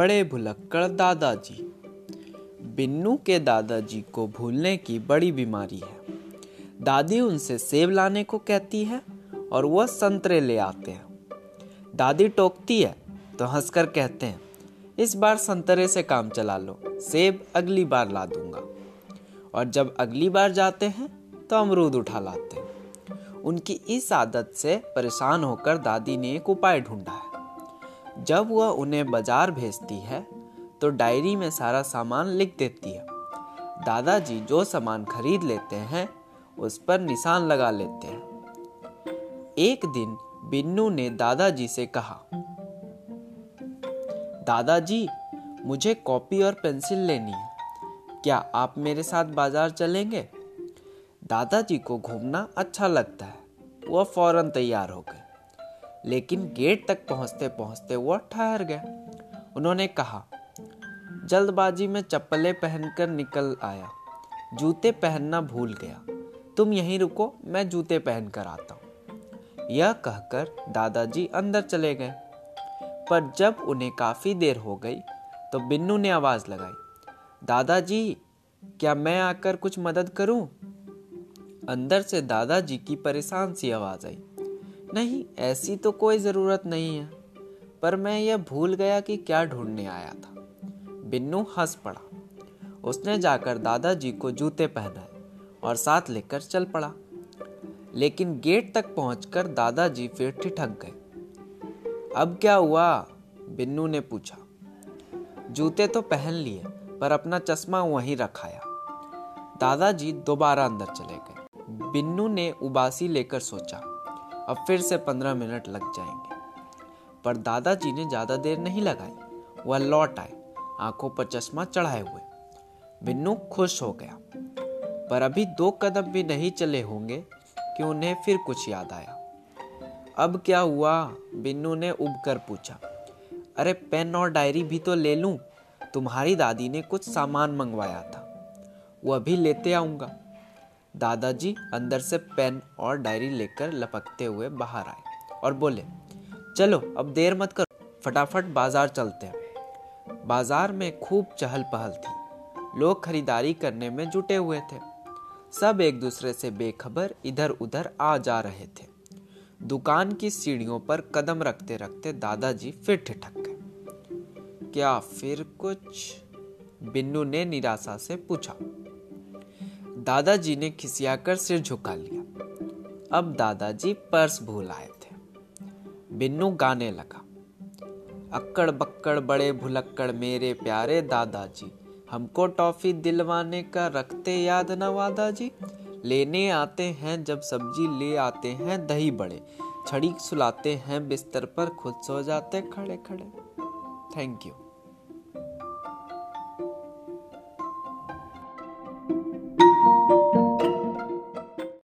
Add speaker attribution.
Speaker 1: बड़े भुलक्कड़ दादाजी। बिन्नू के दादाजी को भूलने की बड़ी बीमारी है। दादी उनसे सेब लाने को कहती है और वह संतरे ले आते हैं। दादी टोकती है तो हंसकर कहते हैं, इस बार संतरे से काम चला लो, सेब अगली बार ला दूँगा। और जब अगली बार जाते हैं तो अमरूद उठा लाते हैं। उनकी इस आदत से परेशान होकर दादी ने एक उपाय ढूंढा है। जब वह उन्हें बाज़ार भेजती है तो डायरी में सारा सामान लिख देती है। दादाजी जो सामान खरीद लेते हैं, उस पर निशान लगा लेते हैं। एक दिन बिन्नू ने दादाजी से कहा, दादाजी, मुझे कॉपी और पेंसिल लेनी है। क्या आप मेरे साथ बाज़ार चलेंगे? दादाजी को घूमना अच्छा लगता है। वह फ़ौरन तैयार हो गए। लेकिन गेट तक पहुँचते पहुँचते वह ठहर गया। उन्होंने कहा, जल्दबाजी में चप्पलें पहनकर निकल आया। जूते पहनना भूल गया। तुम यहीं रुको, मैं जूते पहनकर आता हूँ। यह कहकर दादाजी अंदर चले गए। पर जब उन्हें काफ़ी देर हो गई तो बिन्नू ने आवाज़ लगाई, दादाजी, क्या मैं आकर कुछ मदद करूँ? अंदर से दादाजी की परेशान सी आवाज़ आई। नहीं, ऐसी तो कोई ज़रूरत नहीं है। पर मैं यह भूल गया कि क्या ढूँढने आया था। बिन्नू हंस पड़ा। उसने जाकर दादाजी को जूते पहनाए और साथ लेकर चल पड़ा। लेकिन गेट तक पहुंचकर दादाजी फिर ठिठक गए। अब क्या हुआ? बिन्नू ने पूछा। जूते तो पहन लिए, पर अपना चश्मा वहीं रखाया। दादाजी दोबारा अंदर चले गए। बिन्नू ने उबासी लेकर सोचा अब फिर से पंद्रह मिनट लग जाएँगे। पर दादाजी ने ज़्यादा देर नहीं लगाई। वह लौट आए। आँखों पर चश्मा चढ़ाए हुए। बिन्नू खुश हो गया। पर अभी दो कदम भी नहीं चले होंगे कि उन्हें फिर कुछ याद आया। अब क्या हुआ? बिन्नू ने उब कर पूछा। अरे, पेन और डायरी भी तो ले लूँ। तुम्हारी दादी ने कुछ सामान मंगवाया था। वह भी लेते आऊँगा। दादाजी अंदर से पेन और डायरी लेकर लपकते हुए बाहर आए और बोले, चलो, अब देर मत करो। फटाफट बाज़ार चलते हैं। बाज़ार में खूब चहल पहल थी। लोग खरीदारी करने में जुटे हुए थे। सब एक दूसरे से बेखबर इधर उधर आ जा रहे थे। दुकान की सीढ़ियों पर कदम रखते रखते दादाजी फिर ठिठक गए। क्या फिर कुछ? बिन्नू ने निराशा से पूछा। दादाजी ने खिसियाकर सिर झुका लिया। अब दादाजी पर्स भूल आए थे। बिन्नू गाने लगा। अक्कड़ बक्कड़ बड़े भुलक्कड़, मेरे प्यारे दादाजी, हमको टॉफी दिलवाने का रखते याद न वादा जी लेने आते हैं जब सब्ज़ी, ले आते हैं दही बड़े। छड़ी सुलाते हैं बिस्तर पर, खुद सो जाते खड़े खड़े थैंक यू